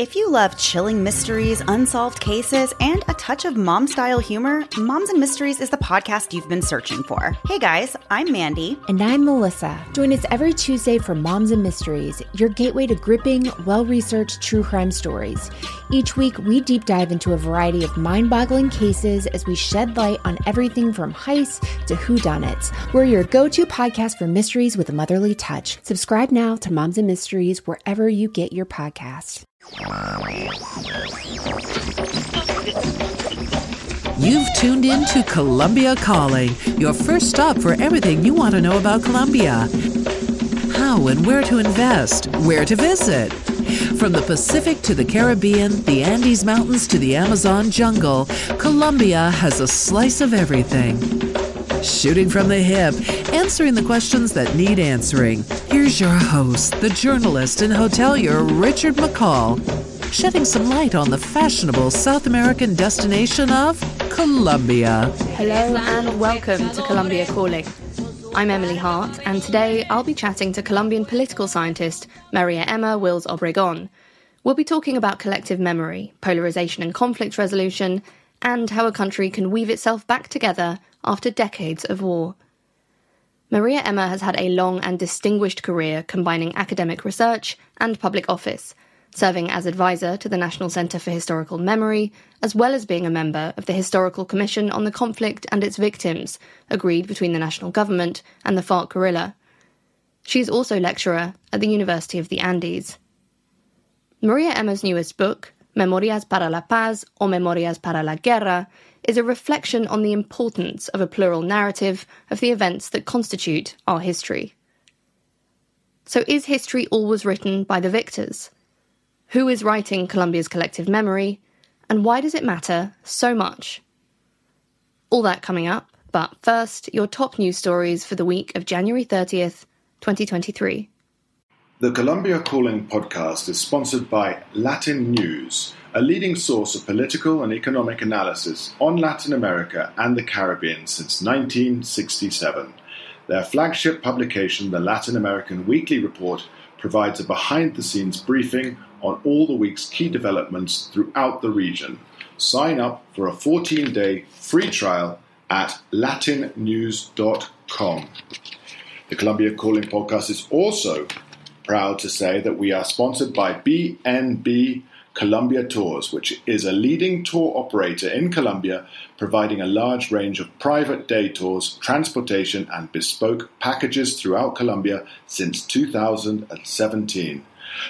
If you love chilling mysteries, unsolved cases, and a touch of mom style humor, Moms and Mysteries is the podcast you've been searching for. Hey guys, I'm Mandy. And I'm Melissa. Join us every Tuesday for Moms and Mysteries, your gateway to gripping, well researched true crime stories. Each week, we deep dive into a variety of mind boggling cases as we shed light on everything from heists to whodunits. We're your go to podcast for mysteries with a motherly touch. Subscribe now to Moms and Mysteries wherever you get your podcasts. You've tuned in to Colombia Calling, your first stop for everything you want to know about Colombia. How and where to invest, where to visit. From the Pacific to the Caribbean, the Andes Mountains to the Amazon jungle, Colombia has a slice of everything. Shooting from the hip, answering the questions that need answering. Here's your host, the journalist and hotelier Richard McCall, shedding some light on the fashionable South American destination of Colombia. Hello and welcome to Colombia Calling. I'm Emily Hart, and today I'll be chatting to Colombian political scientist Maria Emma Wills Obregon. We'll be talking about collective memory, polarization and conflict resolution, and how a country can weave itself back together after decades of war. Maria Emma has had a long and distinguished career combining academic research and public office, serving as advisor to the National Centre for Historical Memory, as well as being a member of the Historical Commission on the Conflict and its Victims, agreed between the national government and the FARC guerrilla. She is also lecturer at the University of the Andes. Maria Emma's newest book, Memorias para la Paz or Memorias para la Guerra, is a reflection on the importance of a plural narrative of the events that constitute our history. So, is history always written by the victors? Who is writing Colombia's collective memory? And why does it matter so much? All that coming up, but first, your top news stories for the week of January 30th, 2023. The Colombia Calling podcast is sponsored by Latin News, a leading source of political and economic analysis on Latin America and the Caribbean since 1967. Their flagship publication, the Latin American Weekly Report, provides a behind the scenes briefing on all the week's key developments throughout the region. Sign up for a 14 day free trial at latinnews.com. The Colombia Calling podcast is also proud to say that we are sponsored by BNB Colombia Tours, which is a leading tour operator in Colombia, providing a large range of private day tours, transportation, and bespoke packages throughout Colombia since 2017.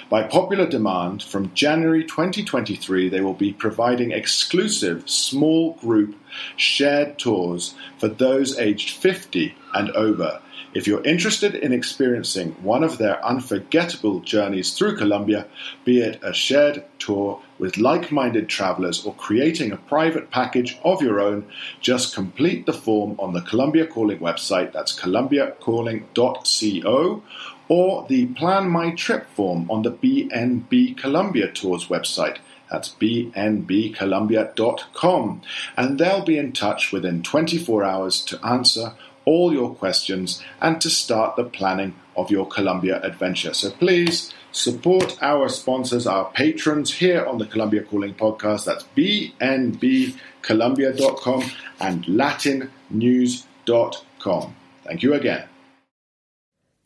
By popular demand, from January 2023, they will be providing exclusive small group shared tours for those aged 50 and over if you're interested in experiencing one of their unforgettable journeys through Colombia, be it a shared tour with like minded travelers or creating a private package of your own, just complete the form on the Colombia Calling website, that's colombiacalling.co, or the Plan My Trip form on the BNB Colombia Tours website. That's bnbcolombia.com. And they'll be in touch within 24 hours to answer all your questions and to start the planning of your Colombia adventure. So please support our sponsors, our patrons here on the Colombia Calling podcast. That's bnbcolombia.com and latinnews.com. Thank you again.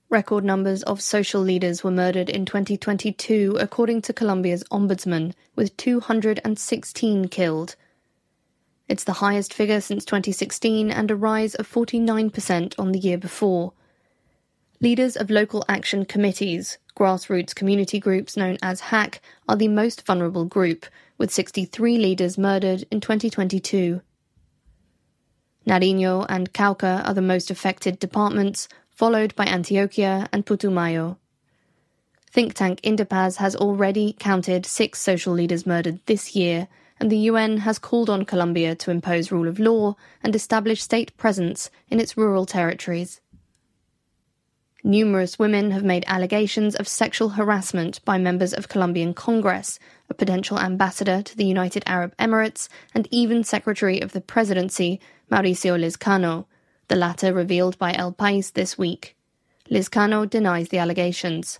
Record numbers of social leaders were murdered in 2022, according to Colombia's ombudsman, with 216 killed. It's the highest figure since 2016 and a rise of 49% on the year before. Leaders of local action committees, grassroots community groups known as HAC, are the most vulnerable group, with 63 leaders murdered in 2022. Nariño and Cauca are the most affected departments, followed by Antioquia and Putumayo. Think tank Indepaz has already counted six social leaders murdered this year, and the UN has called on Colombia to impose rule of law and establish state presence in its rural territories. Numerous women have made allegations of sexual harassment by members of Colombian Congress, a potential ambassador to the United Arab Emirates, and even Secretary of the Presidency, Mauricio Lizcano, the latter revealed by El País this week. Lizcano denies the allegations.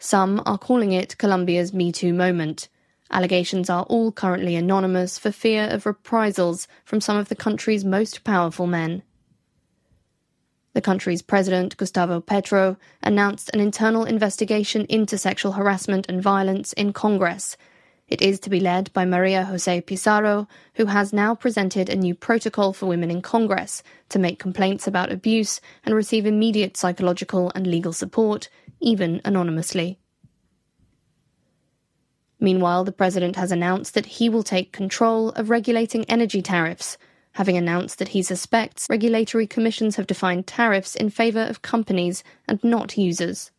Some are calling it Colombia's Me Too moment. Allegations are all currently anonymous for fear of reprisals from some of the country's most powerful men. The country's president, Gustavo Petro, announced an internal investigation into sexual harassment and violence in Congress. It is to be led by Maria Jose Pizarro, who has now presented a new protocol for women in Congress to make complaints about abuse and receive immediate psychological and legal support, even anonymously. Meanwhile, the president has announced that he will take control of regulating energy tariffs, having announced that he suspects regulatory commissions have defined tariffs in favour of companies and not users.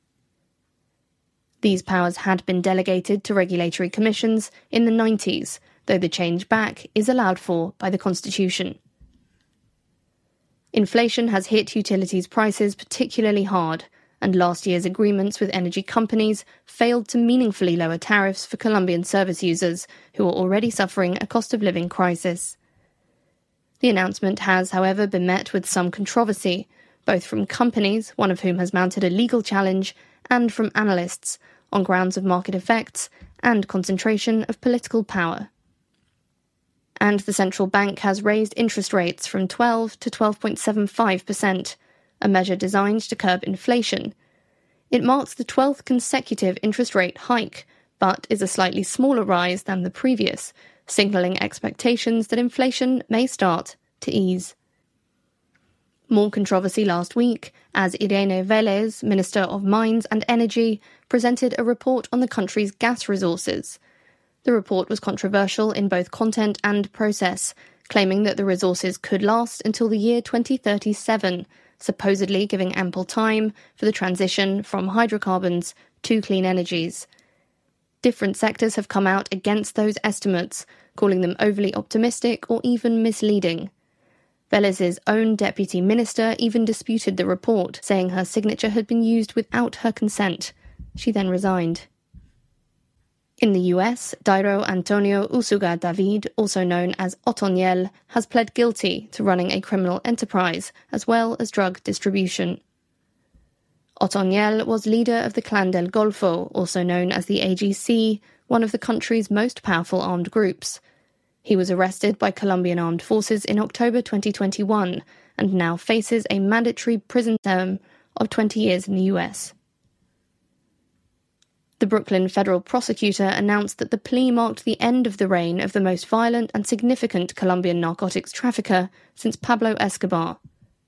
These powers had been delegated to regulatory commissions in the 90s, though the change back is allowed for by the Constitution. Inflation has hit utilities prices particularly hard, and last year's agreements with energy companies failed to meaningfully lower tariffs for Colombian service users who are already suffering a cost of living crisis. The announcement has, however, been met with some controversy, both from companies, one of whom has mounted a legal challenge, and from analysts, on grounds of market effects and concentration of political power. And the central bank has raised interest rates from 12 to 12.75%, a measure designed to curb inflation. It marks the 12th consecutive interest rate hike, but is a slightly smaller rise than the previous, signalling expectations that inflation may start to ease. More controversy last week as Irene Velez, Minister of Mines and Energy, presented a report on the country's gas resources. The report was controversial in both content and process, claiming that the resources could last until the year 2037, supposedly giving ample time for the transition from hydrocarbons to clean energies. Different sectors have come out against those estimates, calling them overly optimistic or even misleading. Velez's own deputy minister even disputed the report, saying her signature had been used without her consent. She then resigned. In the US, Dairo Antonio Usuga David, also known as Otoniel, has pled guilty to running a criminal enterprise as well as drug distribution. Otoniel was leader of the Clan del Golfo, also known as the AGC, one of the country's most powerful armed groups. He was arrested by Colombian armed forces in October 2021 and now faces a mandatory prison term of 20 years in the US. The Brooklyn federal prosecutor announced that the plea marked the end of the reign of the most violent and significant Colombian narcotics trafficker since Pablo Escobar.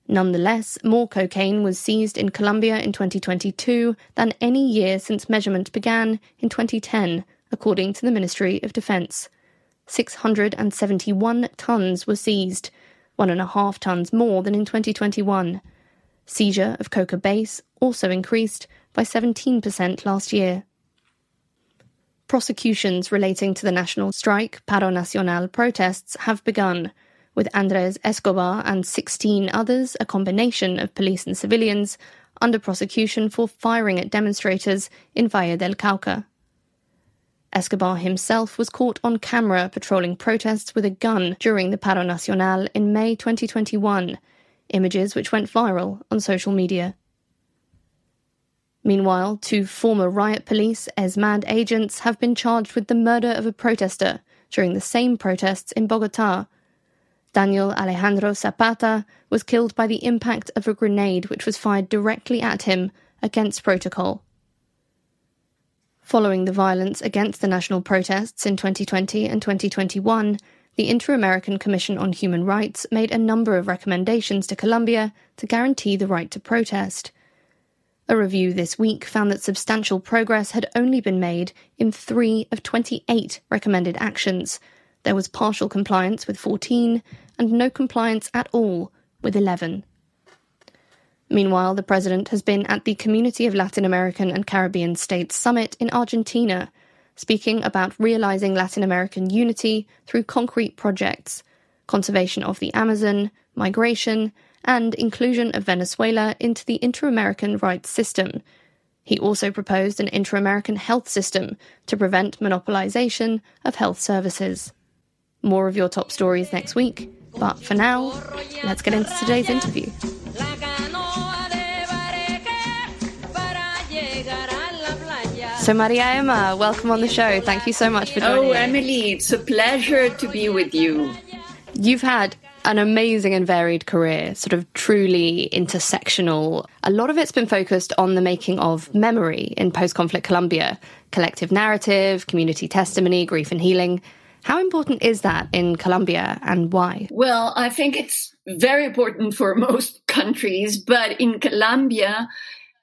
Nonetheless, more cocaine was seized in Colombia in 2022 than any year since measurement began in 2010, according to the Ministry of Defense. 671 tons were seized, one and a half tons more than in 2021. Seizure of coca base also increased by 17% last year. Prosecutions relating to the national strike Paro Nacional protests have begun, with Andres Escobar and 16 others, a combination of police and civilians, under prosecution for firing at demonstrators in Valle del Cauca. Escobar himself was caught on camera patrolling protests with a gun during the Paro Nacional in May 2021, images which went viral on social media. Meanwhile, two former riot police ESMAD agents have been charged with the murder of a protester during the same protests in Bogota. Daniel Alejandro Zapata was killed by the impact of a grenade which was fired directly at him against protocol. Following the violence against the national protests in 2020 and 2021, the Inter American Commission on Human Rights made a number of recommendations to Colombia to guarantee the right to protest. A review this week found that substantial progress had only been made in three of 28 recommended actions. There was partial compliance with 14 and no compliance at all with 11. Meanwhile, the president has been at the Community of Latin American and Caribbean States Summit in Argentina, speaking about realizing Latin American unity through concrete projects, conservation of the Amazon, migration, and inclusion of Venezuela into the Inter American rights system. He also proposed an inter American health system to prevent monopolization of health services. More of your top stories next week, but for now, let's get into today's interview. So, Maria Emma, welcome on the show. Thank you so much for joining. Oh, Emily, it's a pleasure to be with you. You've had an amazing and varied career, sort of truly intersectional. A lot of it's been focused on the making of memory in post conflict Colombia, collective narrative, community testimony, grief and healing. How important is that in Colombia and why? Well, I think it's very important for most countries, but in Colombia,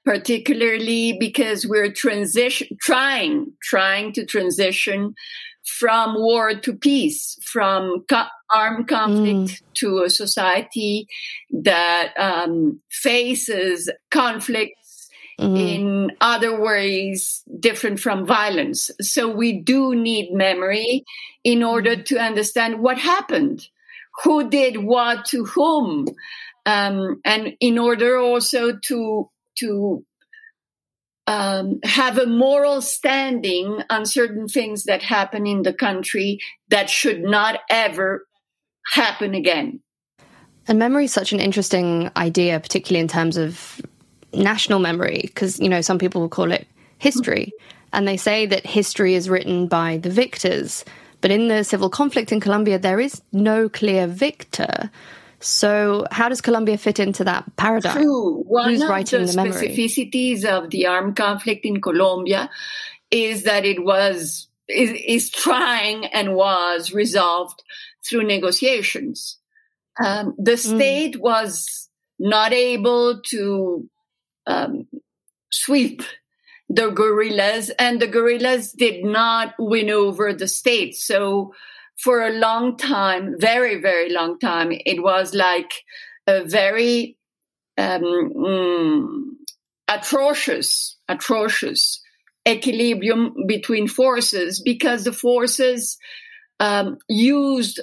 particularly because we're transition trying trying to transition from war to peace, from co- armed conflict mm. to a society that um, faces conflicts mm. in other ways different from violence. So we do need memory in order mm. to understand what happened, who did what to whom, um, and in order also to to um, have a moral standing on certain things that happen in the country that should not ever happen again. And memory is such an interesting idea, particularly in terms of national memory, because, you know, some people will call it history. And they say that history is written by the victors. But in the civil conflict in Colombia, there is no clear victor. So, how does Colombia fit into that paradigm? True. One Who's of writing the, the specificities of the armed conflict in Colombia is that it was is, is trying and was resolved through negotiations. Um, the hmm. state mm. was not able to um, sweep the guerrillas, and the guerrillas did not win over the state. So for a long time, very, very long time, it was like a very um, mm, atrocious, atrocious equilibrium between forces because the forces um, used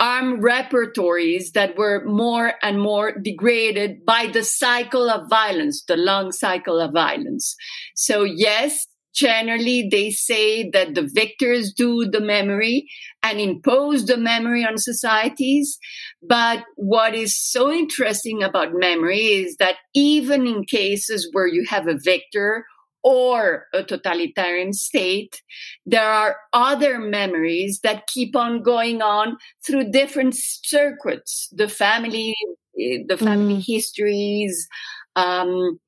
armed repertories that were more and more degraded by the cycle of violence, the long cycle of violence. So yes, generally they say that the victors do the memory and impose the memory on societies. But what is so interesting about memory is that even in cases where you have a victor or a totalitarian state, there are other memories that keep on going on through different circuits, the family, the family mm. histories, um,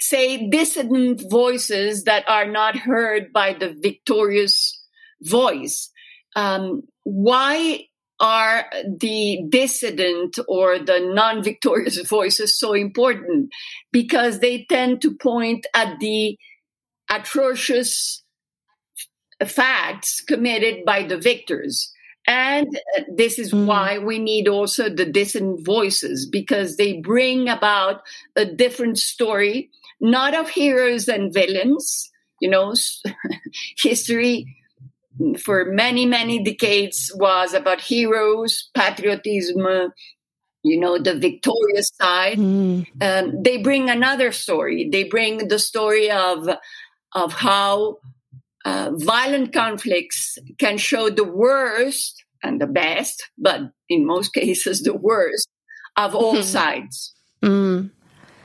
say dissident voices that are not heard by the victorious voice. Um, why are the dissident or the non-victorious voices so important? Because they tend to point at the atrocious facts committed by the victors. And this is mm. why we need also the dissident voices because they bring about a different story, not of heroes and villains. You know, history for many, many decades was about heroes, patriotism, you know, the victorious side. Mm. Um, they bring another story. They bring the story of of how uh, violent conflicts can show the worst and the best, but in most cases, the worst of all mm-hmm. sides. Mm.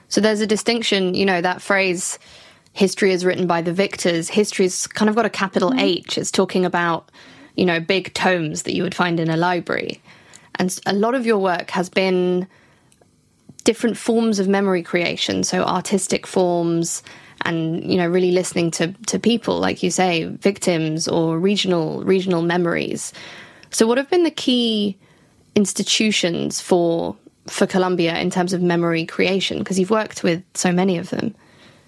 So there's a distinction, you know, that phrase, history is written by the victors. History's kind of got a capital mm-hmm. H. It's talking about, you know, big tomes that you would find in a library. And a lot of your work has been different forms of memory creation, so artistic forms, and you know really listening to to people like you say victims or regional regional memories so what have been the key institutions for for Colombia in terms of memory creation because you've worked with so many of them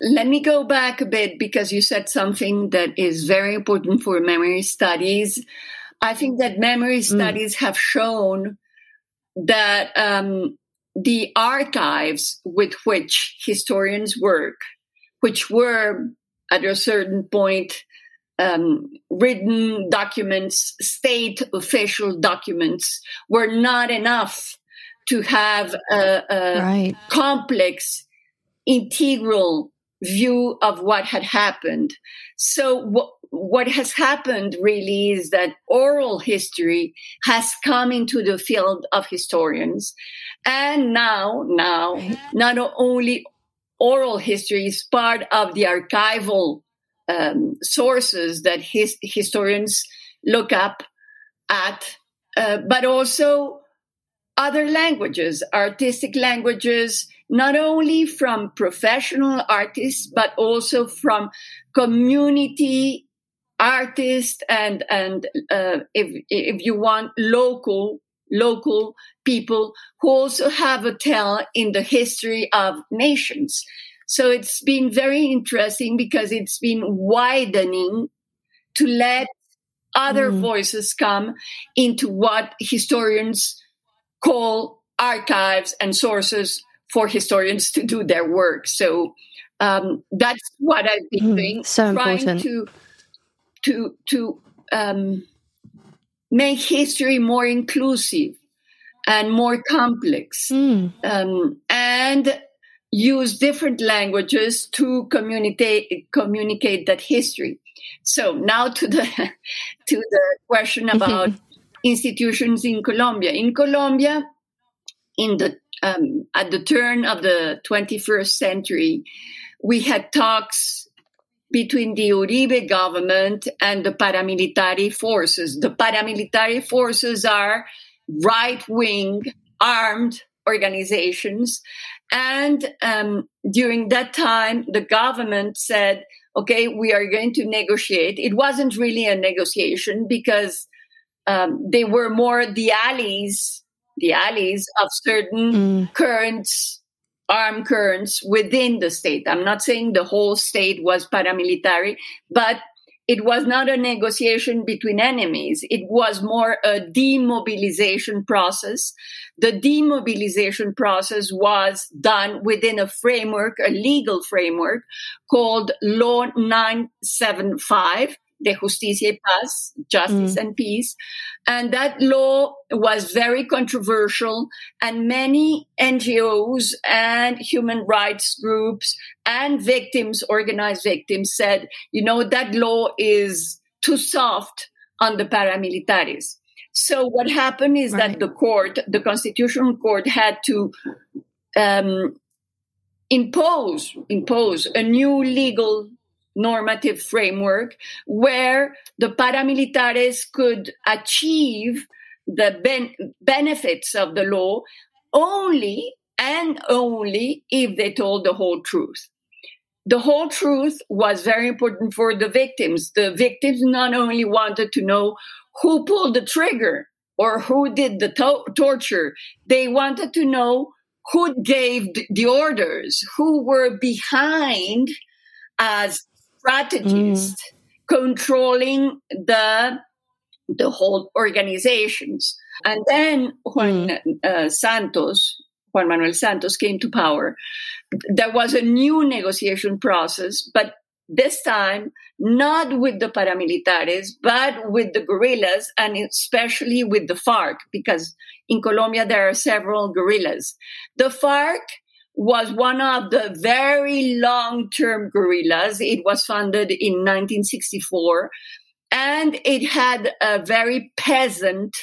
let me go back a bit because you said something that is very important for memory studies i think that memory mm. studies mm. have shown that um, the archives with which historians work which were at a certain point um, written documents, state official documents, were not enough to have a, a right. complex, integral view of what had happened. So what what has happened really is that oral history has come into the field of historians and now now not only oral history is part of the archival um, sources that his, historians look up at, uh, but also other languages, artistic languages, not only from professional artists, but also from community artists and, and uh, if, if you want, local, local people who also have a tell in the history of nations. So it's been very interesting because it's been widening to let other mm. voices come into what historians call archives and sources for historians to do their work. So um, that's what I've been mm, doing. So trying important. to to to um, make history more inclusive and more complex, mm. um, and use different languages to communicate communicate that history. So now to the to the question about institutions in Colombia. In Colombia, in the um, at the turn of the 21st century, we had talks between the Uribe government and the paramilitary forces. The paramilitary forces are right wing armed organizations. And um, during that time, the government said, okay, we are going to negotiate. It wasn't really a negotiation because um, they were more the allies, the allies of certain Mm. currents, armed currents within the state. I'm not saying the whole state was paramilitary, but it was not a negotiation between enemies. It was more a demobilization process. The demobilization process was done within a framework, a legal framework called Law 975, de Justicia y Paz, Justice and Peace. And that law was very controversial and many NGOs and human rights groups and victims, organized victims said, you know, that law is too soft on the paramilitaries. So what happened is Right. that the court, the constitutional court had to um, impose impose a new legal normative framework where the paramilitares could achieve the ben- benefits of the law only and only if they told the whole truth. The whole truth was very important for the victims. The victims not only wanted to know who pulled the trigger or who did the to- torture, they wanted to know who gave the orders, who were behind as strategists controlling the the whole organizations. And then when uh, Santos, Juan Manuel Santos came to power, there was a new negotiation process, but this time not with the paramilitares, but with the guerrillas and especially with the FARC, because in Colombia there are several guerrillas. The FARC was one of the very long term guerrillas. It was founded in 1964 and it had a very peasant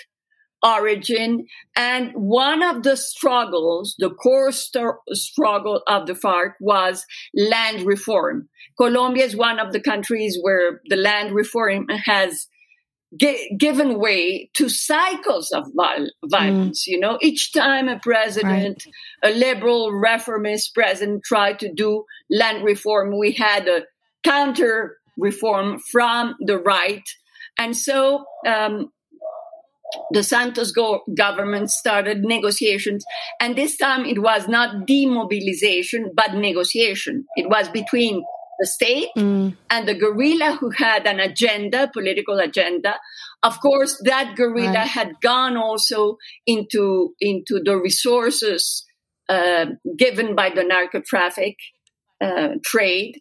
origin. And one of the struggles, the core st- struggle of the FARC was land reform. Colombia is one of the countries where the land reform has gi- given way to cycles of viol- violence. You know, each time a president, a liberal reformist president tried to do land reform, we had a counter reform from the right. And so um, the Santos go- government started negotiations. And this time it was not demobilization, but negotiation. It was between the state Mm. and the guerrilla who had an agenda, political agenda. Of course, that guerrilla Right. had gone also into into the resources uh, given by the narco traffic uh, trade,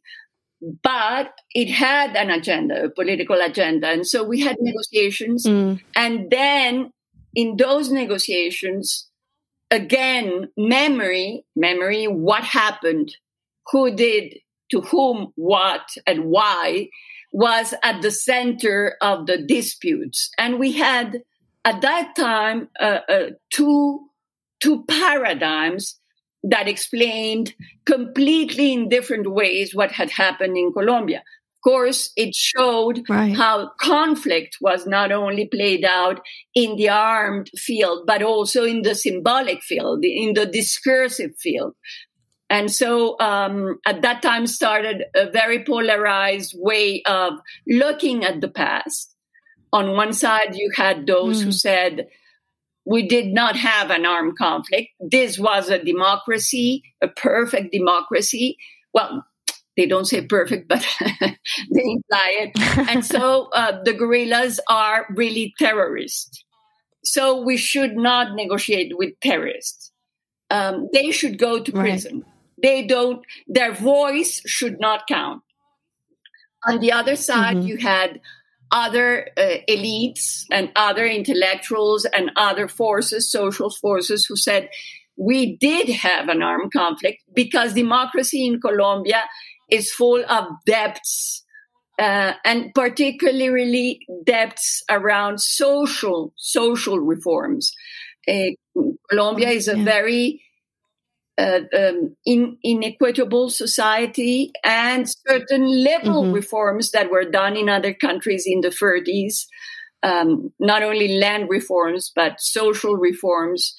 but it had an agenda, a political agenda, and so we had negotiations, Mm. and then in those negotiations, again, memory, memory, what happened, who did to whom, what, and why was at the center of the disputes. And we had at that time uh, uh, two, two paradigms that explained completely in different ways what had happened in Colombia. Of course, it showed right. how conflict was not only played out in the armed field, but also in the symbolic field, in the discursive field. And so um, at that time started a very polarized way of looking at the past. On one side, you had those mm. who said, we did not have an armed conflict. This was a democracy, a perfect democracy. Well, they don't say perfect, but they imply it. and so uh, the guerrillas are really terrorists. So we should not negotiate with terrorists. Um, they should go to prison. They don't, their voice should not count. On the other side, mm-hmm. you had other uh, elites and other intellectuals and other forces, social forces, who said, we did have an armed conflict because democracy in Colombia is full of depths, uh, and particularly depths around social social reforms. Uh, Colombia is a yeah. very uh, um, in, inequitable society, and certain liberal mm-hmm. reforms that were done in other countries in the 30s, um, not only land reforms but social reforms,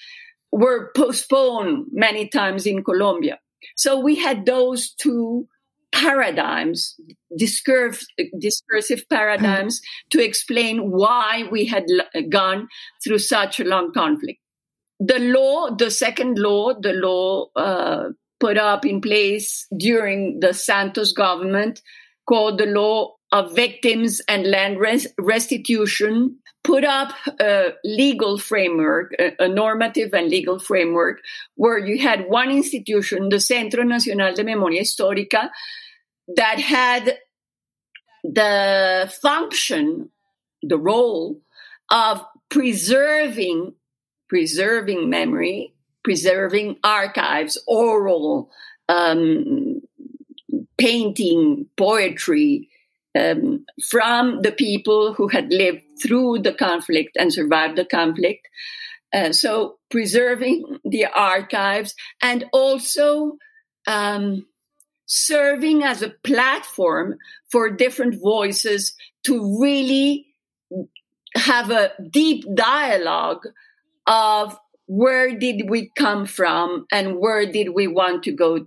were postponed many times in Colombia. So we had those two paradigms, discursive, discursive paradigms to explain why we had gone through such a long conflict. The law, the second law, the law uh, put up in place during the Santos government called the Law of Victims and Land Res- Restitution, put up a legal framework, a, normative and legal framework, where you had one institution, the Centro Nacional de Memoria Histórica, that had the function, the role of preserving, preserving memory, preserving archives, oral, um, painting, poetry, um, from the people who had lived through the conflict and survived the conflict. Uh, so preserving the archives and also um, serving as a platform for different voices to really have a deep dialogue of where did we come from and where did we want to go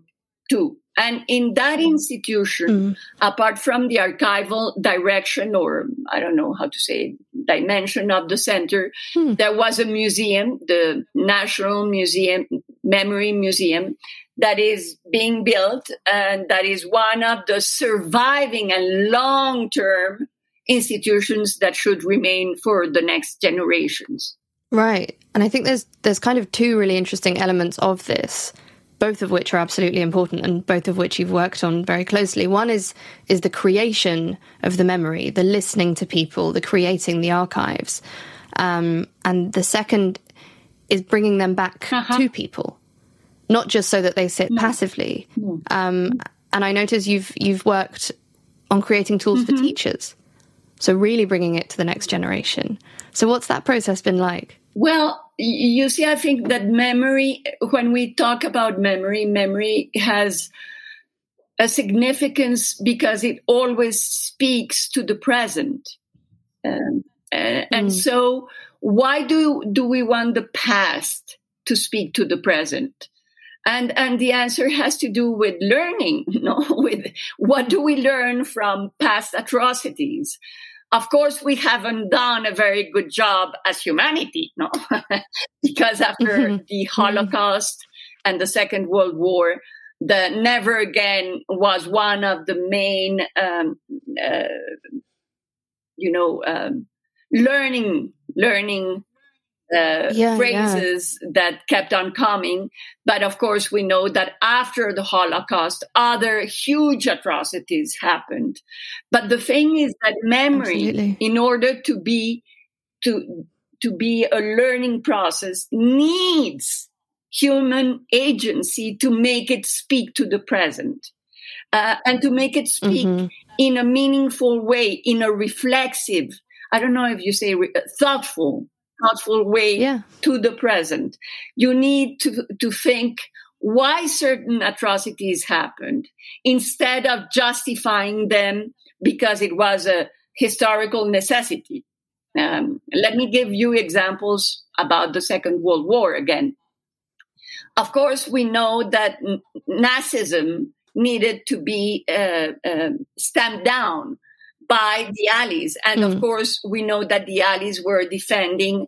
to and in that institution mm. apart from the archival direction or i don't know how to say it, dimension of the center mm. there was a museum the national museum memory museum that is being built and that is one of the surviving and long term institutions that should remain for the next generations. Right. And I think there's there's kind of two really interesting elements of this, both of which are absolutely important and both of which you've worked on very closely. One is is the creation of the memory, the listening to people, the creating the archives. Um, and the second is bringing them back uh-huh. to people not just so that they sit no. passively. No. Um, and I notice you've you've worked on creating tools mm-hmm. for teachers, so really bringing it to the next generation. So what's that process been like? Well, you see, I think that memory, when we talk about memory, memory has a significance because it always speaks to the present. Um, and mm. so, why do do we want the past to speak to the present? and and the answer has to do with learning you know with what do we learn from past atrocities of course we haven't done a very good job as humanity no because after mm-hmm. the mm-hmm. holocaust and the second world war the never again was one of the main um, uh, you know um, learning learning uh, yeah, phrases yeah. that kept on coming. But of course, we know that after the Holocaust, other huge atrocities happened. But the thing is that memory, Absolutely. in order to be to to be a learning process, needs human agency to make it speak to the present. Uh, and to make it speak mm-hmm. in a meaningful way, in a reflexive, I don't know if you say re- thoughtful thoughtful way yeah. to the present. You need to, to think why certain atrocities happened instead of justifying them because it was a historical necessity. Um, let me give you examples about the Second World War again. Of course, we know that Nazism needed to be uh, uh, stamped down by the Allies. And mm. of course, we know that the Allies were defending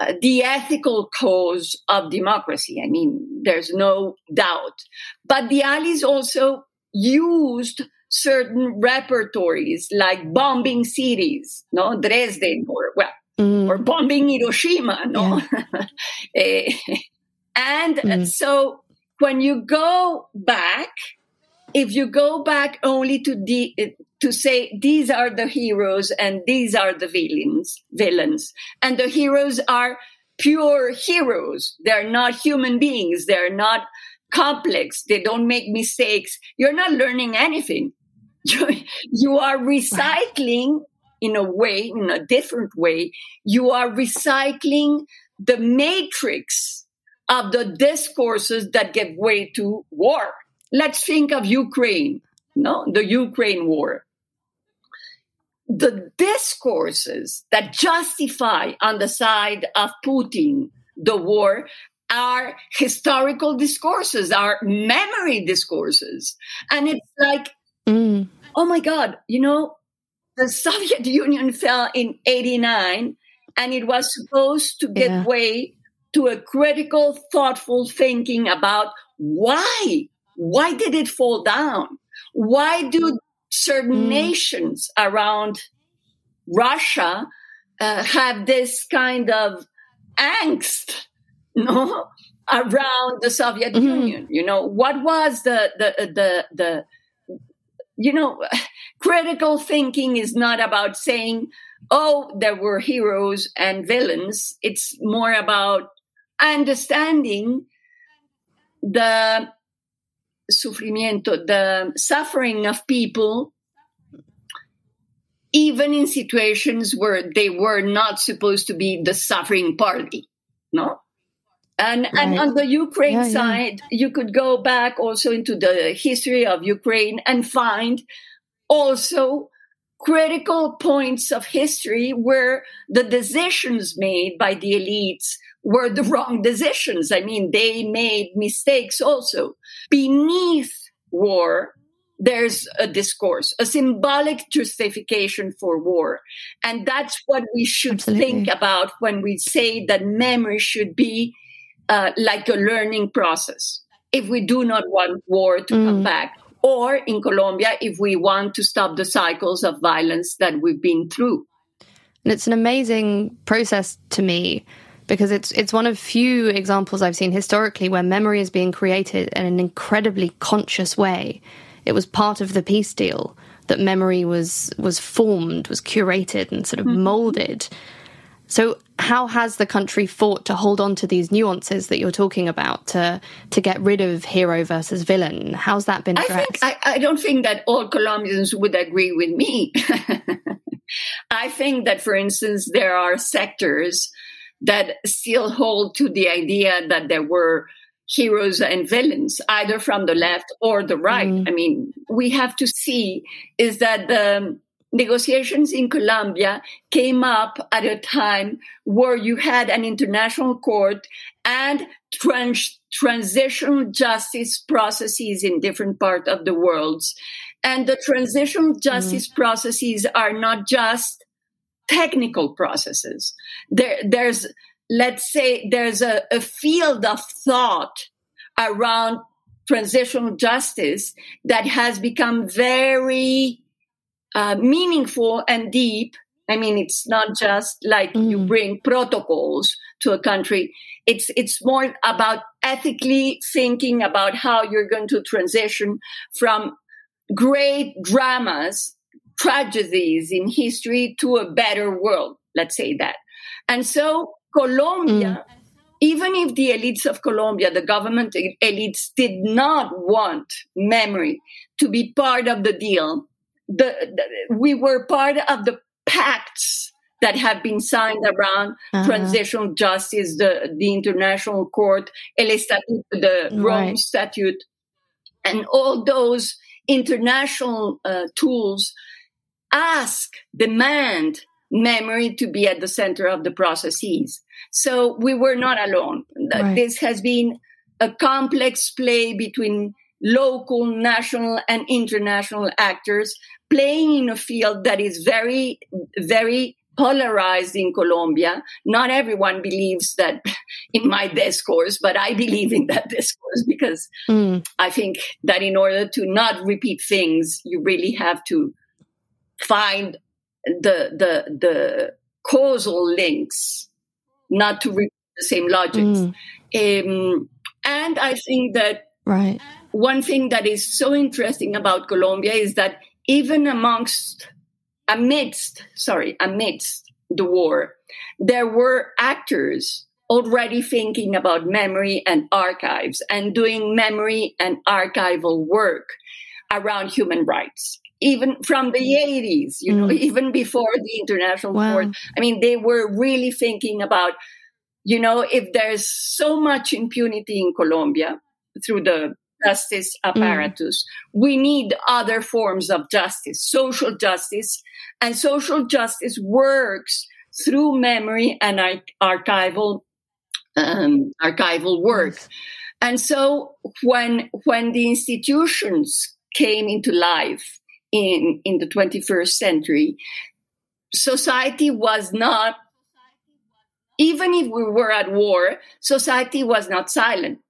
uh, the ethical cause of democracy. I mean, there's no doubt. But the Allies also used certain repertories like bombing cities, no, Dresden, or well, mm. or bombing Hiroshima, no. Yeah. Eh, and mm. so when you go back, if you go back only to the to say these are the heroes and these are the villains, villains, and the heroes are pure heroes. They're not human beings. They're not complex. They don't make mistakes. You're not learning anything. you are recycling in a way, in a different way. You are recycling the matrix of the discourses that give way to war. Let's think of Ukraine, no, the Ukraine war. The discourses that justify on the side of Putin the war are historical discourses, are memory discourses. And it's like, mm. oh my God, you know, the Soviet Union fell in 89 and it was supposed to give yeah. way to a critical, thoughtful thinking about why? Why did it fall down? Why do certain mm. nations around Russia uh, have this kind of angst, no, around the Soviet mm-hmm. Union? You know, what was the the the the you know, critical thinking is not about saying, oh, there were heroes and villains. It's more about understanding the sufrimiento, the suffering of people, even in situations where they were not supposed to be the suffering party. No? And, right. and on the Ukraine yeah, side, yeah. you could go back also into the history of Ukraine and find also critical points of history where the decisions made by the elites were the wrong decisions. I mean, they made mistakes also. Beneath war, there's a discourse, a symbolic justification for war. And that's what we should Absolutely. think about when we say that memory should be uh, like a learning process. If we do not want war to mm. come back, or in Colombia, if we want to stop the cycles of violence that we've been through. And it's an amazing process to me because it's it's one of few examples I've seen historically where memory is being created in an incredibly conscious way. It was part of the peace deal that memory was was formed, was curated, and sort of mm-hmm. molded. So, how has the country fought to hold on to these nuances that you're talking about to to get rid of hero versus villain? How's that been addressed? I, think, I, I don't think that all Colombians would agree with me. I think that, for instance, there are sectors that still hold to the idea that there were heroes and villains, either from the left or the right. Mm. I mean, we have to see is that the negotiations in Colombia came up at a time where you had an international court and trans- transitional justice processes in different parts of the world. And the transitional justice mm. processes are not just technical processes. There, there's, let's say, there's a, a field of thought around transitional justice that has become very uh, meaningful and deep. I mean, it's not just like mm. you bring protocols to a country. It's it's more about ethically thinking about how you're going to transition from great dramas tragedies in history to a better world, let's say that. And so Colombia, mm. even if the elites of Colombia, the government elites did not want memory to be part of the deal, the, the we were part of the pacts that have been signed around uh-huh. transitional justice, the, the International Court, El Estatuto, the right. Rome Statute, and all those international uh, tools ask, demand memory to be at the center of the processes. So we were not alone. Right. This has been a complex play between local, national, and international actors playing in a field that is very, very polarized in Colombia. Not everyone believes that in my discourse, but I believe in that discourse because mm. I think that in order to not repeat things, you really have to find the the the causal links, not to repeat the same logics. Mm. Um, and I think that right. one thing that is so interesting about Colombia is that even amongst amidst sorry amidst the war there were actors already thinking about memory and archives and doing memory and archival work around human rights even from the 80s you know mm. even before the international wow. court i mean they were really thinking about you know if there's so much impunity in colombia through the justice mm. apparatus. Mm. We need other forms of justice, social justice, and social justice works through memory and archival um, archival work. And so when when the institutions came into life in in the 21st century, society was not even if we were at war, society was not silent.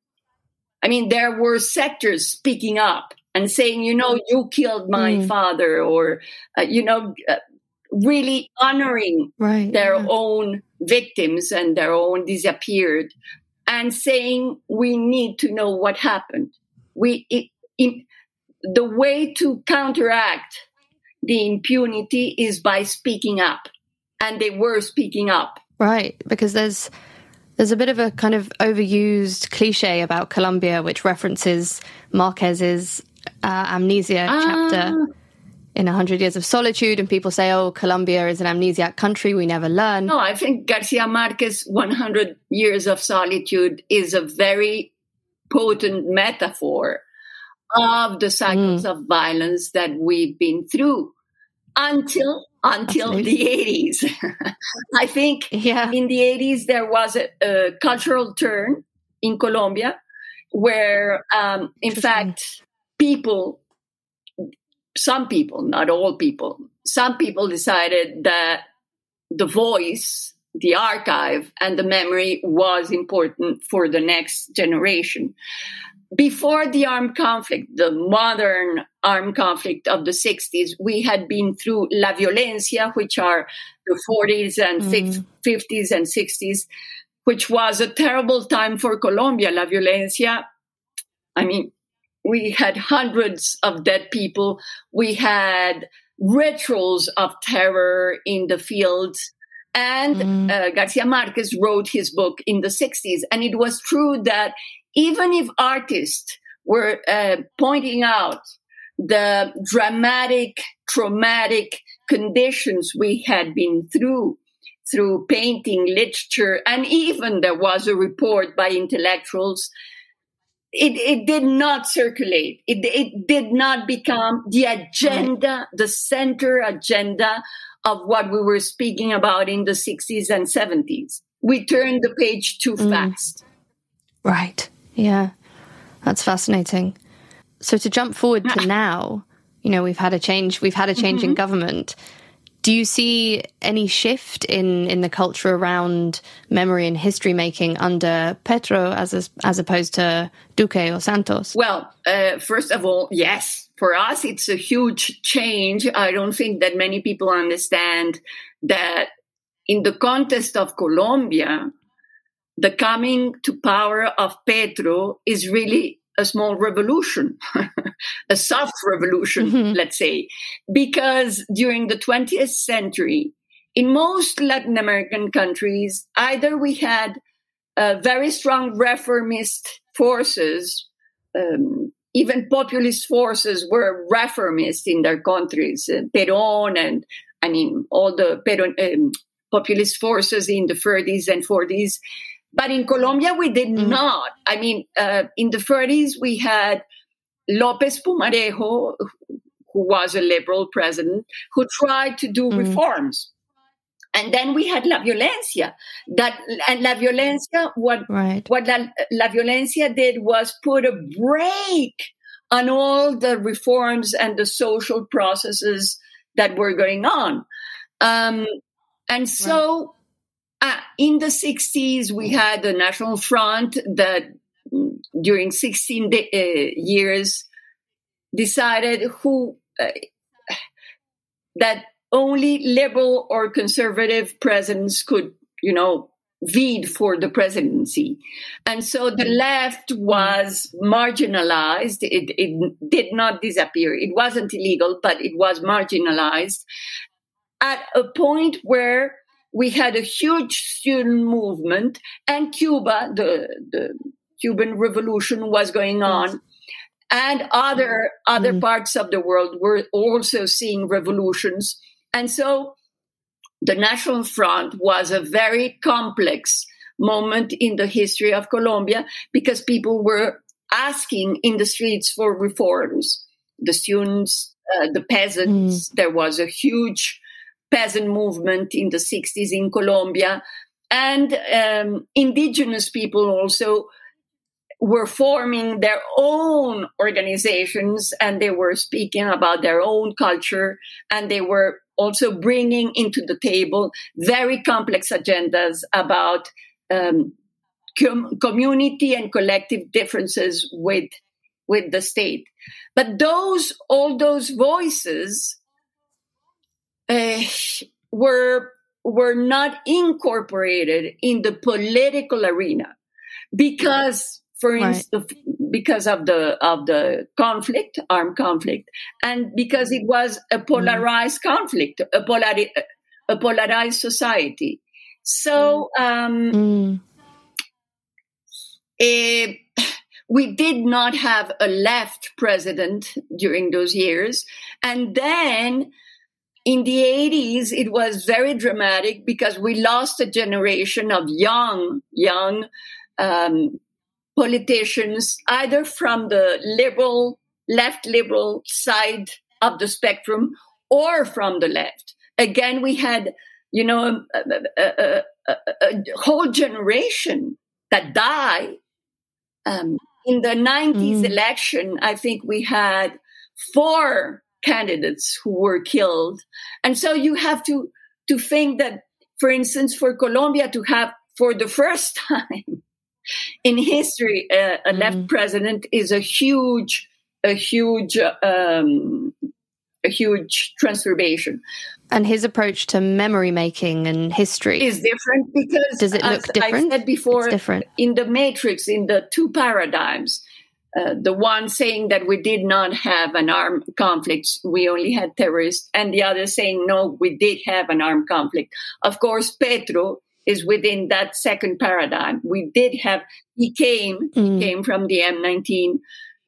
I mean, there were sectors speaking up and saying, you know, you killed my mm. father, or, uh, you know, uh, really honoring right, their yeah. own victims and their own disappeared and saying, we need to know what happened. We, it, in, the way to counteract the impunity is by speaking up. And they were speaking up. Right. Because there's, there's a bit of a kind of overused cliche about Colombia, which references Marquez's uh, amnesia ah. chapter in 100 Years of Solitude. And people say, oh, Colombia is an amnesiac country. We never learn. No, I think Garcia Marquez 100 Years of Solitude is a very potent metaphor of the cycles mm. of violence that we've been through until until Absolutely. the 80s. I think yeah. in the 80s there was a, a cultural turn in Colombia where, um, in fact, people, some people, not all people, some people decided that the voice, the archive, and the memory was important for the next generation before the armed conflict, the modern armed conflict of the 60s, we had been through La Violencia, which are the 40s and mm. 50s and 60s, which was a terrible time for Colombia. La Violencia, I mean, we had hundreds of dead people. We had rituals of terror in the fields. And mm. uh, Garcia Marquez wrote his book in the 60s. And it was true that even if artists were uh, pointing out the dramatic, traumatic conditions we had been through through painting, literature, and even there was a report by intellectuals. It, it did not circulate. It, it did not become the agenda, the center agenda of what we were speaking about in the 60s and 70s. We turned the page too mm. fast. Right. Yeah, that's fascinating. So to jump forward to now, you know, we've had a change. We've had a change mm-hmm. in government. Do you see any shift in in the culture around memory and history making under Petro as a, as opposed to Duque or Santos? Well, uh, first of all, yes. For us, it's a huge change. I don't think that many people understand that in the context of Colombia, the coming to power of Petro is really a small revolution, a soft revolution, mm-hmm. let's say, because during the 20th century, in most Latin American countries, either we had uh, very strong reformist forces, um, even populist forces were reformist in their countries, uh, Peron and I mean all the Peron, um, populist forces in the 30s and 40s but in Colombia, we did mm-hmm. not. I mean, uh, in the 30s, we had Lopez Pumarejo, who was a liberal president, who tried to do mm. reforms. And then we had La Violencia. That and La Violencia, what right. what La, La Violencia did was put a break on all the reforms and the social processes that were going on. Um, and so uh, in the 60s, we had the National Front that mm, during 16 de- uh, years decided who uh, that only liberal or conservative presidents could, you know, vied for the presidency. And so the left was marginalized. It, it did not disappear. It wasn't illegal, but it was marginalized at a point where we had a huge student movement and Cuba, the, the Cuban revolution was going on. And other other mm-hmm. parts of the world were also seeing revolutions. And so the National Front was a very complex moment in the history of Colombia because people were asking in the streets for reforms. The students, uh, the peasants, mm. there was a huge peasant movement in the 60s in Colombia. And um, indigenous people also were forming their own organizations and they were speaking about their own culture and they were also bringing into the table very complex agendas about um, com- community and collective differences with with the state but those all those voices uh, were were not incorporated in the political arena because for right. instance, because of the of the conflict, armed conflict, and because it was a polarized mm. conflict, a, polari- a polarized society. So um, mm. eh, we did not have a left president during those years, and then in the 80s it was very dramatic because we lost a generation of young young um, politicians, either from the liberal, left liberal side of the spectrum or from the left. Again, we had, you know, a, a, a, a whole generation that died. Um, in the 90s mm. election, I think we had four candidates who were killed. And so you have to, to think that, for instance, for Colombia to have for the first time in history, uh, a left mm. president is a huge, a huge, um, a huge transformation. And his approach to memory making and history is different because, does it look different? I said before, it's different in the matrix, in the two paradigms. Uh, the one saying that we did not have an armed conflict, we only had terrorists, and the other saying no, we did have an armed conflict. Of course, Petro is within that second paradigm. We did have, he came, mm. he came from the M19,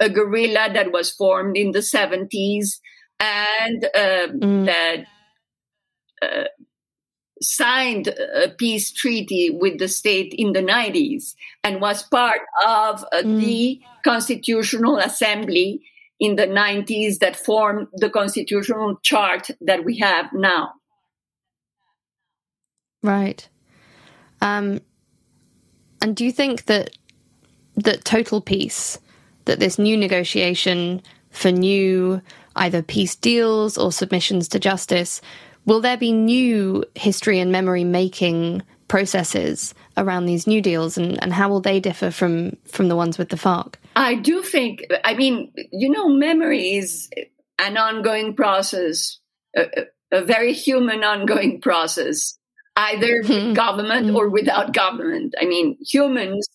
a guerrilla that was formed in the 70s and uh, mm. that uh, signed a peace treaty with the state in the 90s and was part of uh, mm. the Constitutional Assembly in the 90s that formed the constitutional chart that we have now. Right. Um, and do you think that that total peace, that this new negotiation for new either peace deals or submissions to justice, will there be new history and memory making processes around these new deals, and, and how will they differ from from the ones with the FARC? I do think. I mean, you know, memory is an ongoing process, a, a very human ongoing process either with government mm-hmm. or without government. I mean, humans,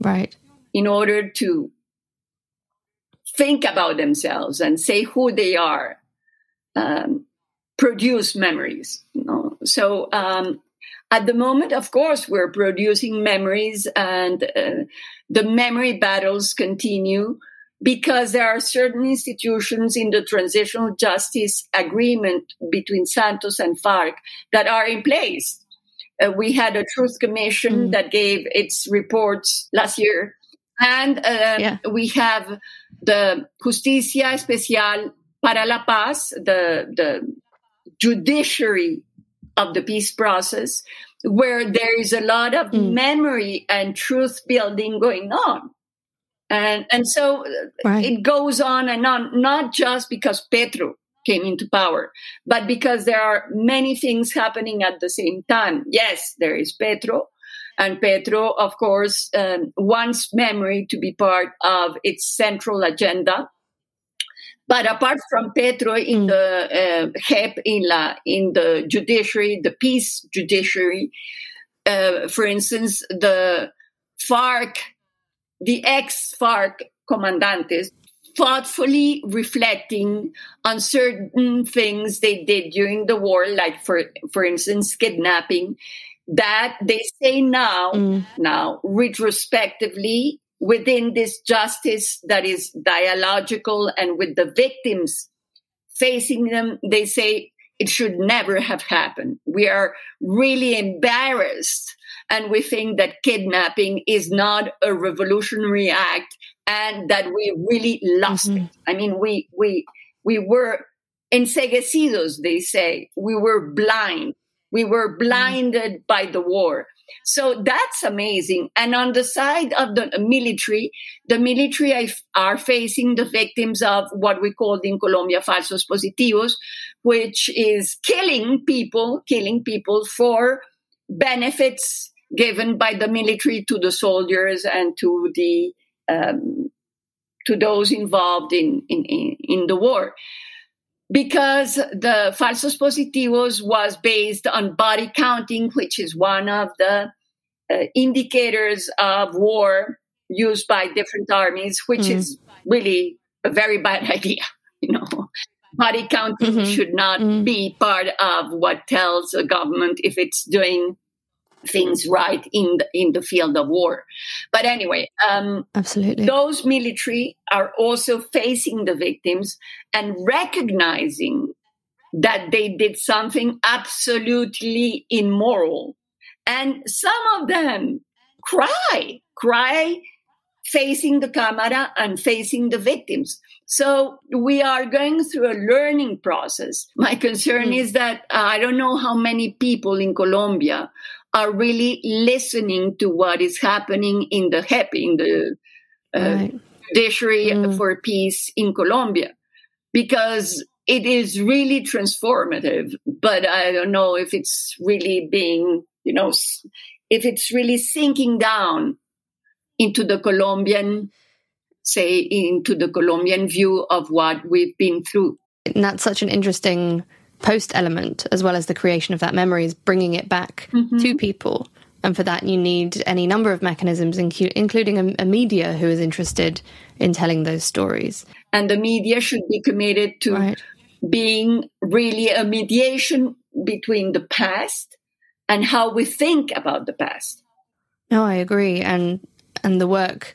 right, in order to think about themselves and say who they are, um, produce memories. You know? So um, at the moment, of course, we're producing memories, and uh, the memory battles continue because there are certain institutions in the transitional justice agreement between Santos and FARC that are in place. Uh, we had a truth commission mm. that gave its reports last year. And uh, yeah. we have the Justicia Especial para la Paz, the, the judiciary of the peace process, where there is a lot of mm. memory and truth building going on. And, and so right. it goes on and on, not just because Petro came into power, but because there are many things happening at the same time. Yes, there is Petro, and Petro, of course, um, wants memory to be part of its central agenda. But apart from Petro in mm. the uh, JEP, in, la, in the judiciary, the peace judiciary, uh, for instance, the FARC, the ex FARC commandantes, thoughtfully reflecting on certain things they did during the war, like for for instance, kidnapping, that they say now, mm. now retrospectively within this justice that is dialogical and with the victims facing them, they say it should never have happened. We are really embarrassed and we think that kidnapping is not a revolutionary act and that we really lost mm-hmm. it. I mean, we, we, we were enseguecidos, they say. We were blind. We were mm-hmm. blinded mm-hmm. by the war. So that's amazing. And on the side of the military, the military are facing the victims of what we call in Colombia falsos positivos, which is killing people, killing people for benefits given by the military to the soldiers and to the um, to those involved in, in, in the war. Because the falsos positivos was based on body counting, which is one of the uh, indicators of war used by different armies, which mm. is really a very bad idea. You know, body counting mm-hmm. should not mm. be part of what tells a government if it's doing things right in the, in the field of war. But anyway, um, absolutely, those military are also facing the victims and recognizing that they did something absolutely immoral, and some of them cry, cry facing the camera and facing the victims. So we are going through a learning process. My concern mm. is that uh, I don't know how many people in Colombia are really listening to what is happening in the JEP, in the uh, right. judiciary mm. for peace in Colombia, because it is really transformative. But I don't know if it's really being, you know, if it's really sinking down into the Colombian, say, into the Colombian view of what we've been through. And that's such an interesting post element as well as the creation of that memory is bringing it back mm-hmm. to people and for that you need any number of mechanisms including a, a, media who is interested in telling those stories and the media should be committed to right. being really a mediation between the past and how we think about the past no i agree and and the work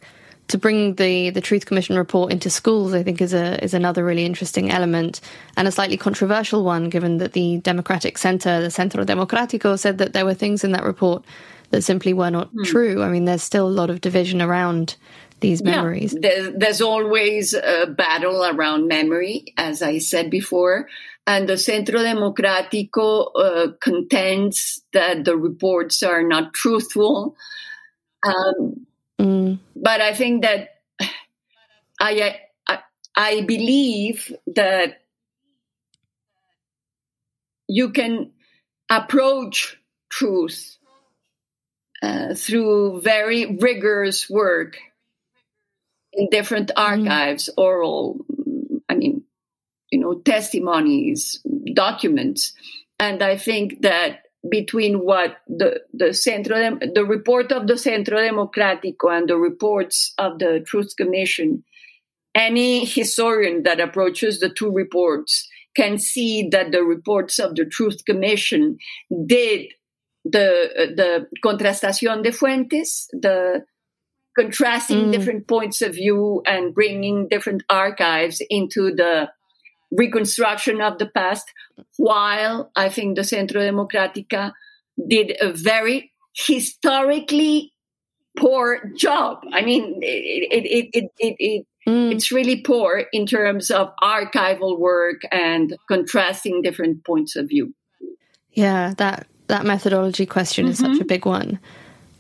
to bring the the Truth Commission report into schools, I think is a is another really interesting element and a slightly controversial one, given that the Democratic Center, the Centro Democrático, said that there were things in that report that simply were not hmm. true. I mean, there's still a lot of division around these memories. Yeah, there's, there's always a battle around memory, as I said before. And the Centro Democrático uh, contends that the reports are not truthful. Um, Mm. But I think that I, I, I believe that you can approach truth uh, through very rigorous work in different mm. archives, mm. oral, I mean, you know, testimonies, documents. And I think that between what the the Centro the report of the Centro Democrático and the reports of the Truth Commission, any historian that approaches the two reports can see that the reports of the Truth Commission did the the contrastación de fuentes, the contrasting mm. different points of view and bringing different archives into the reconstruction of the past, while I think the Centro Democrática did a very historically poor job. I mean, it, it, it, it, it Mm. It's really poor in terms of archival work and contrasting different points of view. Yeah, that that methodology question mm-hmm. is such a mm-hmm. big one.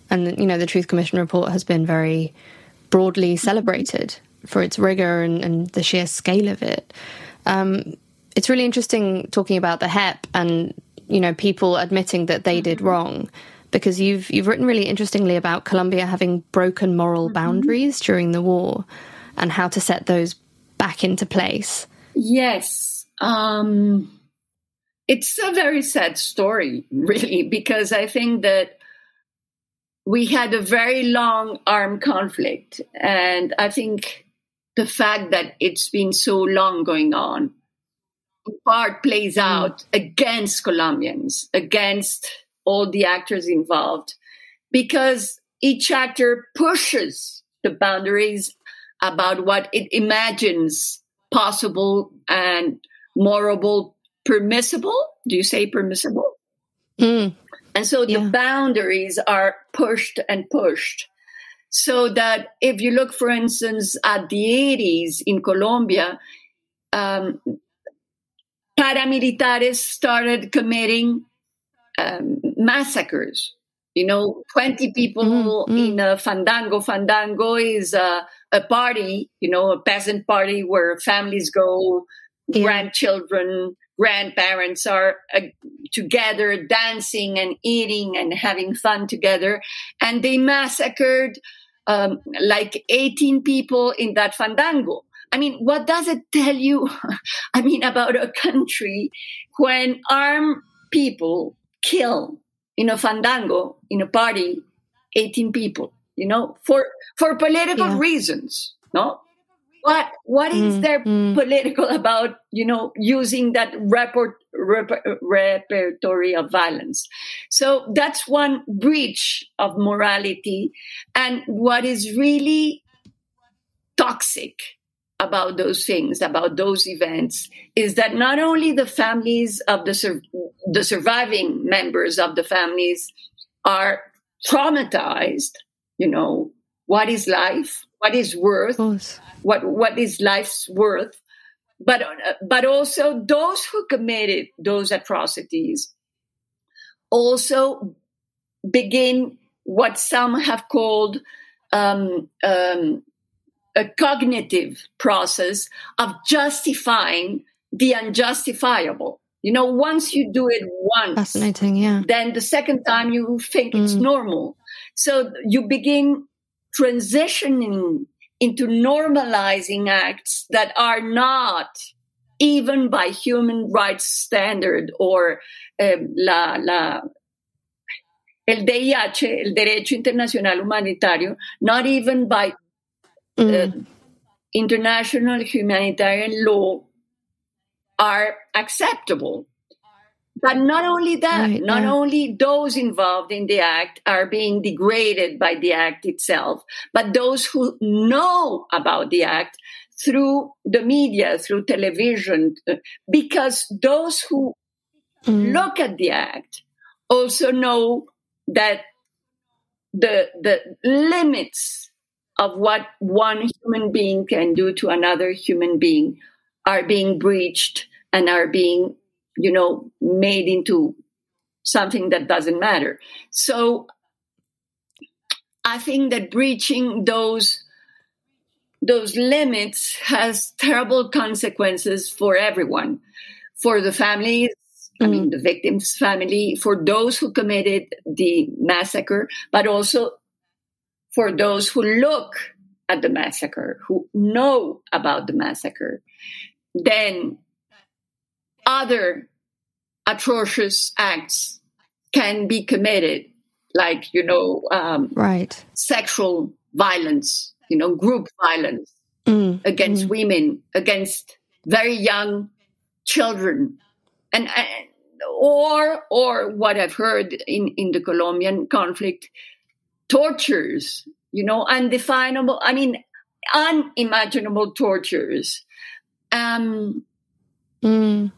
And you know, the Truth Commission report has been very broadly celebrated for its rigor and, and the sheer scale of it. Um, it's really interesting talking about the JEP and you know people admitting that they did mm-hmm. wrong because you've you've written really interestingly about Colombia having broken moral mm-hmm. boundaries during the war and how to set those back into place. Yes. Um, it's a very sad story, really, because I think that we had a very long armed conflict. And I think the fact that it's been so long going on, in part plays mm. out against Colombians, against all the actors involved, because each actor pushes the boundaries about what it imagines possible and morable, permissible. Do you say permissible? Mm. And so the yeah. boundaries are pushed and pushed. So that if you look, for instance, at the 80s in Colombia, um, paramilitares started committing um, massacres. You know, 20 people mm-hmm. in a fandango. Fandango is a, a, party, you know, a peasant party where families go, yeah. grandchildren, grandparents are uh, together dancing and eating and having fun together. And they massacred um, like 18 people in that fandango. I mean, what does it tell you? I mean, about a country when armed people kill in a fandango, in a party, 18 people, you know, for, for political yeah. reasons, no? What what is mm, there mm. political about you know using that report, rep, repertory of violence? So that's one breach of morality. And what is really toxic about those things about those events is that not only the families of the sur- the surviving members of the families are traumatized you know what is life what is worth what what is life's worth but but also those who committed those atrocities also begin what some have called um, um, a cognitive process of justifying the unjustifiable. You know, once you do it once, fascinating, yeah. Then the second time you think mm. it's normal. So you begin transitioning into normalizing acts that are not even by human rights standard or um, la, la, el DIH, el Derecho Internacional Humanitario, not even by mm. uh, international humanitarian law are acceptable. But not only that, right, not yeah. only those involved in the act are being degraded by the act itself, but those who know about the act through the media, through television, uh, because those who mm. look at the act also know that the, the limits of what one human being can do to another human being are being breached and are being you know, made into something that doesn't matter. So I think that breaching those those limits has terrible consequences for everyone, for the families. I mean, mm. the victim's family, for those who committed the massacre, but also for those who look at the massacre, who know about the massacre. Then other atrocious acts can be committed, like, you know, um, right. sexual violence, you know, group violence mm. against mm. women, against very young children. And, and or or what I've heard in, in the Colombian conflict, tortures, you know, undefinable, I mean, unimaginable tortures. Um, mm.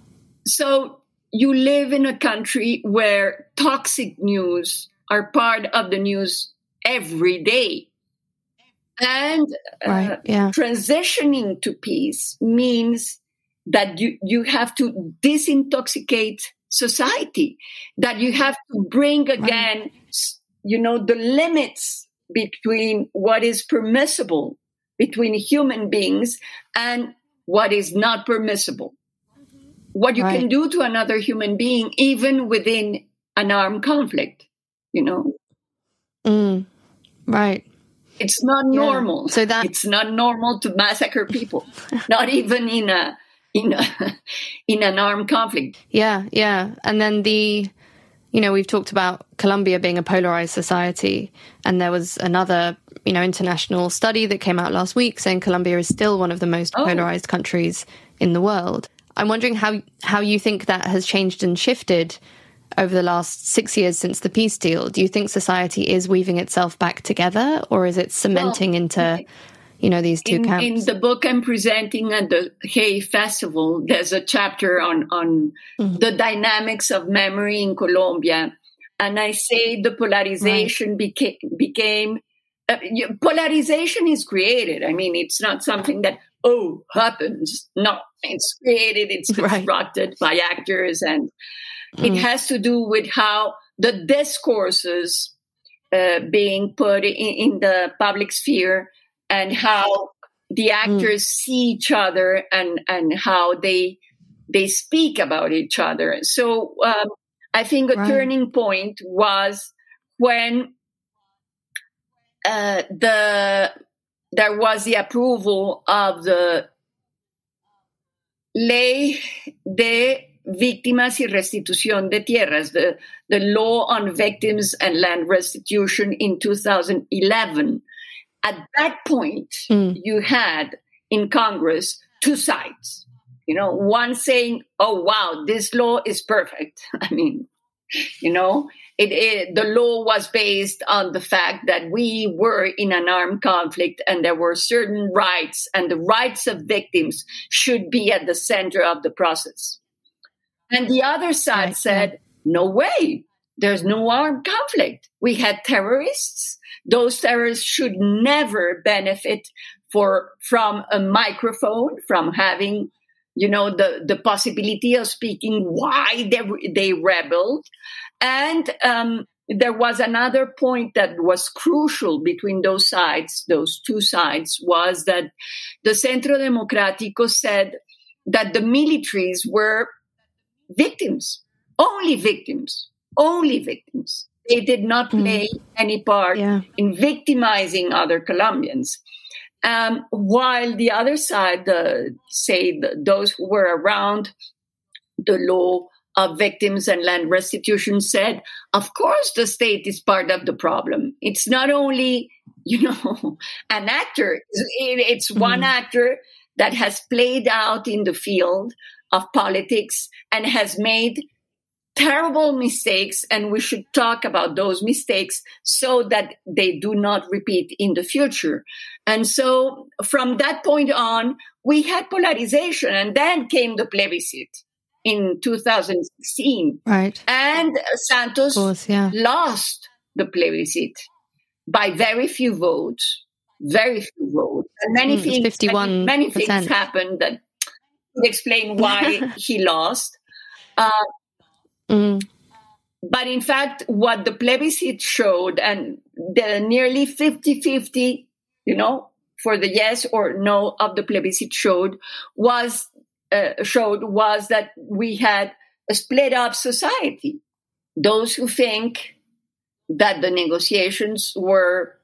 So you live in a country where toxic news are part of the news every day. And uh, Right, yeah. transitioning to peace means that you, you have to disintoxicate society, that you have to bring again, s- you know, the limits between what is permissible between human beings and what is not permissible. What you can do to another human being, even within an armed conflict, you know, Mm. Right. it's not Yeah. normal. So that- it's not normal to massacre people, not even in a in a in an armed conflict. Yeah, yeah. And then the, you know, we've talked about Colombia being a polarized society. And there was another, you know, international study that came out last week saying Colombia is still one of the most Oh. polarized countries in the world. I'm wondering how, how you think that has changed and shifted over the last six years since the peace deal. Do you think society is weaving itself back together or is it cementing into, you know, these two In, camps? in the book I'm presenting at the Hay Festival, there's a chapter on on Mm-hmm. the dynamics of memory in Colombia, and I say the polarization became became uh, polarization is created. I mean, it's not something that oh happens. No, it's created. It's Right. constructed by actors, and it Mm. has to do with how the discourses uh, being put in, in the public sphere and how the Mm. actors see each other and and how they they speak about each other. So um, I think a Right. turning point was when uh, the there was the approval of the Ley de Víctimas y Restitución de Tierras, the, the law on victims and land restitution in 2011. At that point, Mm. you had in Congress two sides. You know, one saying, "Oh wow, this law is perfect." I mean, you know, it, it the law was based on the fact that we were in an armed conflict and there were certain rights, and the rights of victims should be at the center of the process. And the other side Right, said, "No way, there's no armed conflict. We had terrorists. Those terrorists should never benefit for from a microphone, from having, you know, the the possibility of speaking why they they rebelled, and um, there was another point that was crucial between those sides, those two sides, was that the Centro Democrático said that the militaries were victims, only victims, only victims. They did not play any part Yeah. in victimizing other Colombians. Um, while the other side, the, say the, those who were around the law of victims and land restitution said, of course, the state is part of the problem. It's not only, you know, an actor, it's mm-hmm. one actor that has played out in the field of politics and has made terrible mistakes and we should talk about those mistakes so that they do not repeat in the future. And so from that point on we had polarization and then came the plebiscite in 2016 Right. and santos course, yeah. lost the plebiscite by very few votes very few votes and many Mm, things many, many things happened that could explain why he lost uh, Mm. but in fact, what the plebiscite showed, and the nearly 50 50, you know, for the yes or no of the plebiscite showed was uh, showed was that we had a split up society. Those who think that the negotiations were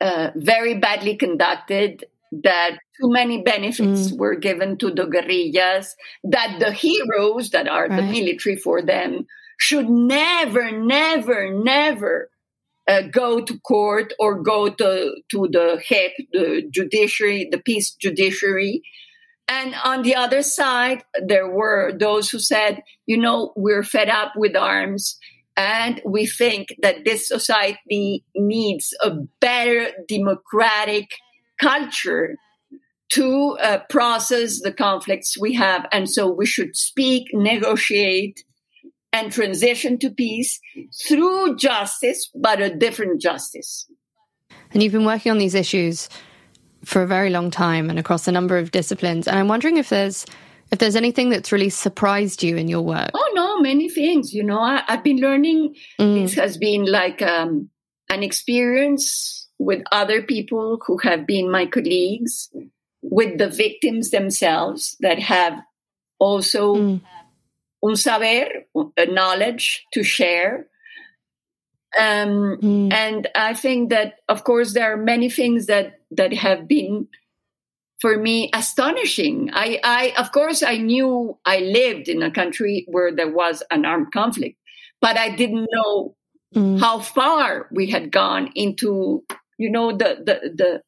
uh, very badly conducted, that too many benefits were given to the guerrillas, that the heroes that are the military for them should never, never, never uh, go to court or go to, to the JEP, the judiciary, the peace judiciary. And on the other side, there were those who said, you know, we're fed up with arms and we think that this society needs a better democratic culture to uh, process the conflicts we have. And so we should speak, negotiate, and transition to peace through justice, but a different justice. And you've been working on these issues for a very long time and across a number of disciplines. And I'm wondering if there's if there's anything that's really surprised you in your work. Oh no, many things. You know, I, have been learning. Mm. This has been like um, an experience with other people who have been my colleagues, with the victims themselves that have also mm. un saber, a knowledge to share. Um, mm. And I think that, of course, there are many things that that have been for me astonishing. I, I, of course, I knew I lived in a country where there was an armed conflict, but I didn't know mm. how far we had gone into, you know, the, the, the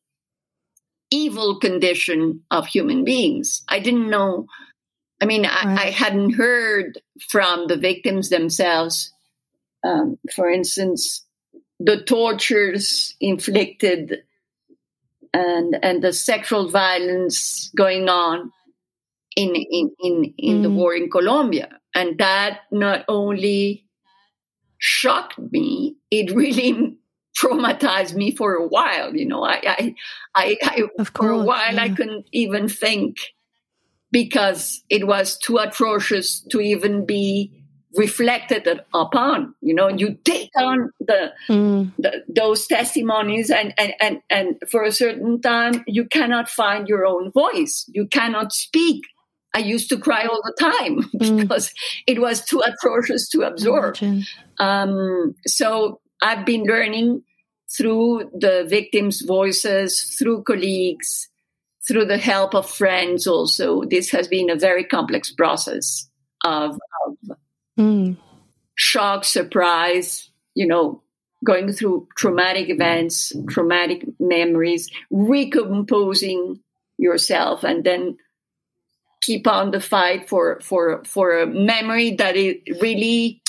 evil condition of human beings. I didn't know. I mean, right. I, I, hadn't heard from the victims themselves. Um, for instance, the tortures inflicted and and the sexual violence going on in in in, in mm. the war in Colombia, and that not only shocked me, it really traumatized me for a while. You know, I I I, I for a while yeah. I couldn't even think because it was too atrocious to even be reflected upon you know you take on the, mm. the, those testimonies and, and and and for a certain time you cannot find your own voice. You cannot speak. I used to cry all the time mm. because it was too atrocious to absorb. Um, so i've been learning through the victims voices through colleagues through the help of friends also. This has been a very complex process of, of Mm. Shock, surprise, you know, going through traumatic events, traumatic memories, recomposing yourself, and then keep on the fight for for for a memory that is really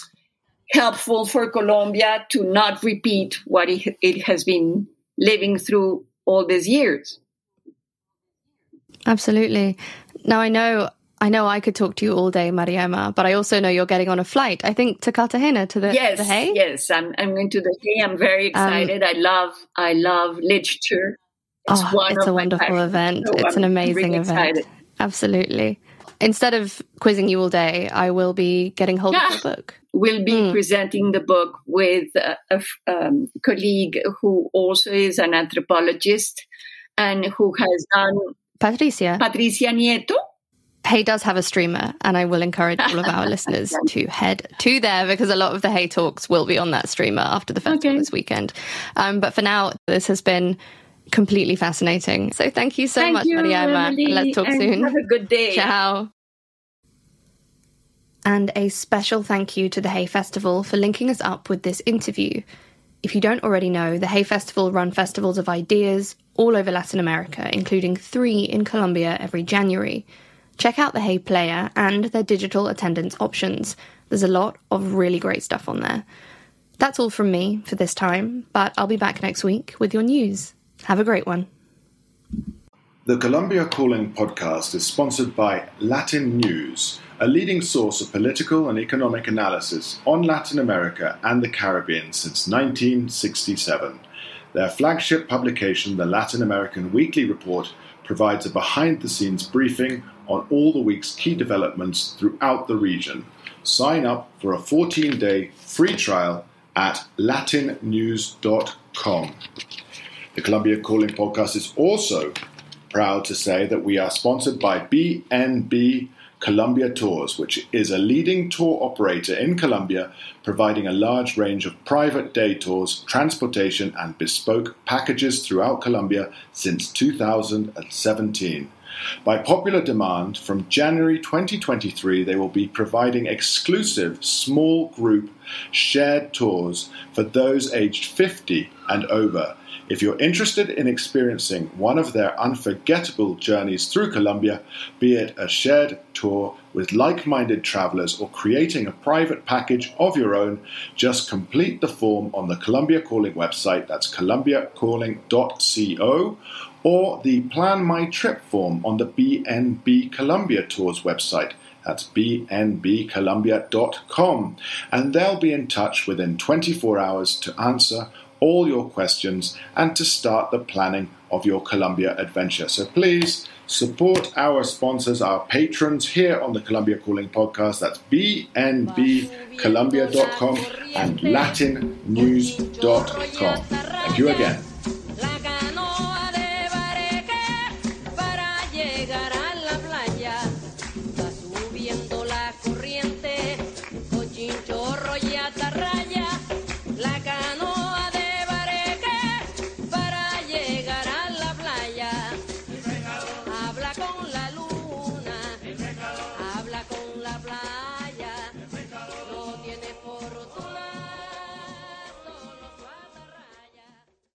helpful for Colombia to not repeat what it, it has been living through all these years. Absolutely. Now I know I know I could talk to you all day, María Emma, but I also know you're getting on a flight. I think to Cartagena to the yes, the Hay. Yes, I'm I'm going to the Hay. I'm very um, excited. Um, I love I love literature. It's, oh, it's a wonderful event. So it's I'm, an amazing really event. Excited. Absolutely. Instead of quizzing you all day, I will be getting hold yeah. of the book. We'll be mm. presenting the book with a, a um, colleague who also is an anthropologist and who has done Patricia Patricia Nieto Hay does have a streamer, and I will encourage all of our listeners to head to there because a lot of the Hay talks will be on that streamer after the festival okay. this weekend. Um, but for now, this has been completely fascinating. So thank you so thank much, you, María Emma. Let's talk soon. Have a good day. Ciao. And a special thank you to the Hay Festival for linking us up with this interview. If you don't already know, the Hay Festival run festivals of ideas all over Latin America, including three in Colombia every January. Check out the Hay Player and their digital attendance options. There's a lot of really great stuff on there. That's all from me for this time, but I'll be back next week with your news. Have a great one. The Colombia Calling podcast is sponsored by Latin News, a leading source of political and economic analysis on Latin America and the Caribbean since 1967. Their flagship publication, the Latin American Weekly Report, provides a behind the scenes briefing on all the week's key developments throughout the region. Sign up for a 14 day free trial at latinnews.com. The Colombia Calling podcast is also proud to say that we are sponsored by BNB Colombia Tours, which is a leading tour operator in Colombia, providing a large range of private day tours, transportation, and bespoke packages throughout Colombia since 2017. By popular demand, from January 2023, they will be providing exclusive small group shared tours for those aged 50 and over. If you're interested in experiencing one of their unforgettable journeys through Colombia, be it a shared tour with like minded travelers or creating a private package of your own, just complete the form on the Colombia Calling website, that's colombiacalling.co, or the Plan My Trip form on the BNB Colombia Tours website. That's bnbcolombia.com. And they'll be in touch within 24 hours to answer all your questions and to start the planning of your Colombia adventure. So please support our sponsors, our patrons here on the Colombia Calling podcast. That's bnbcolombia.com and latinnews.com. Thank you again.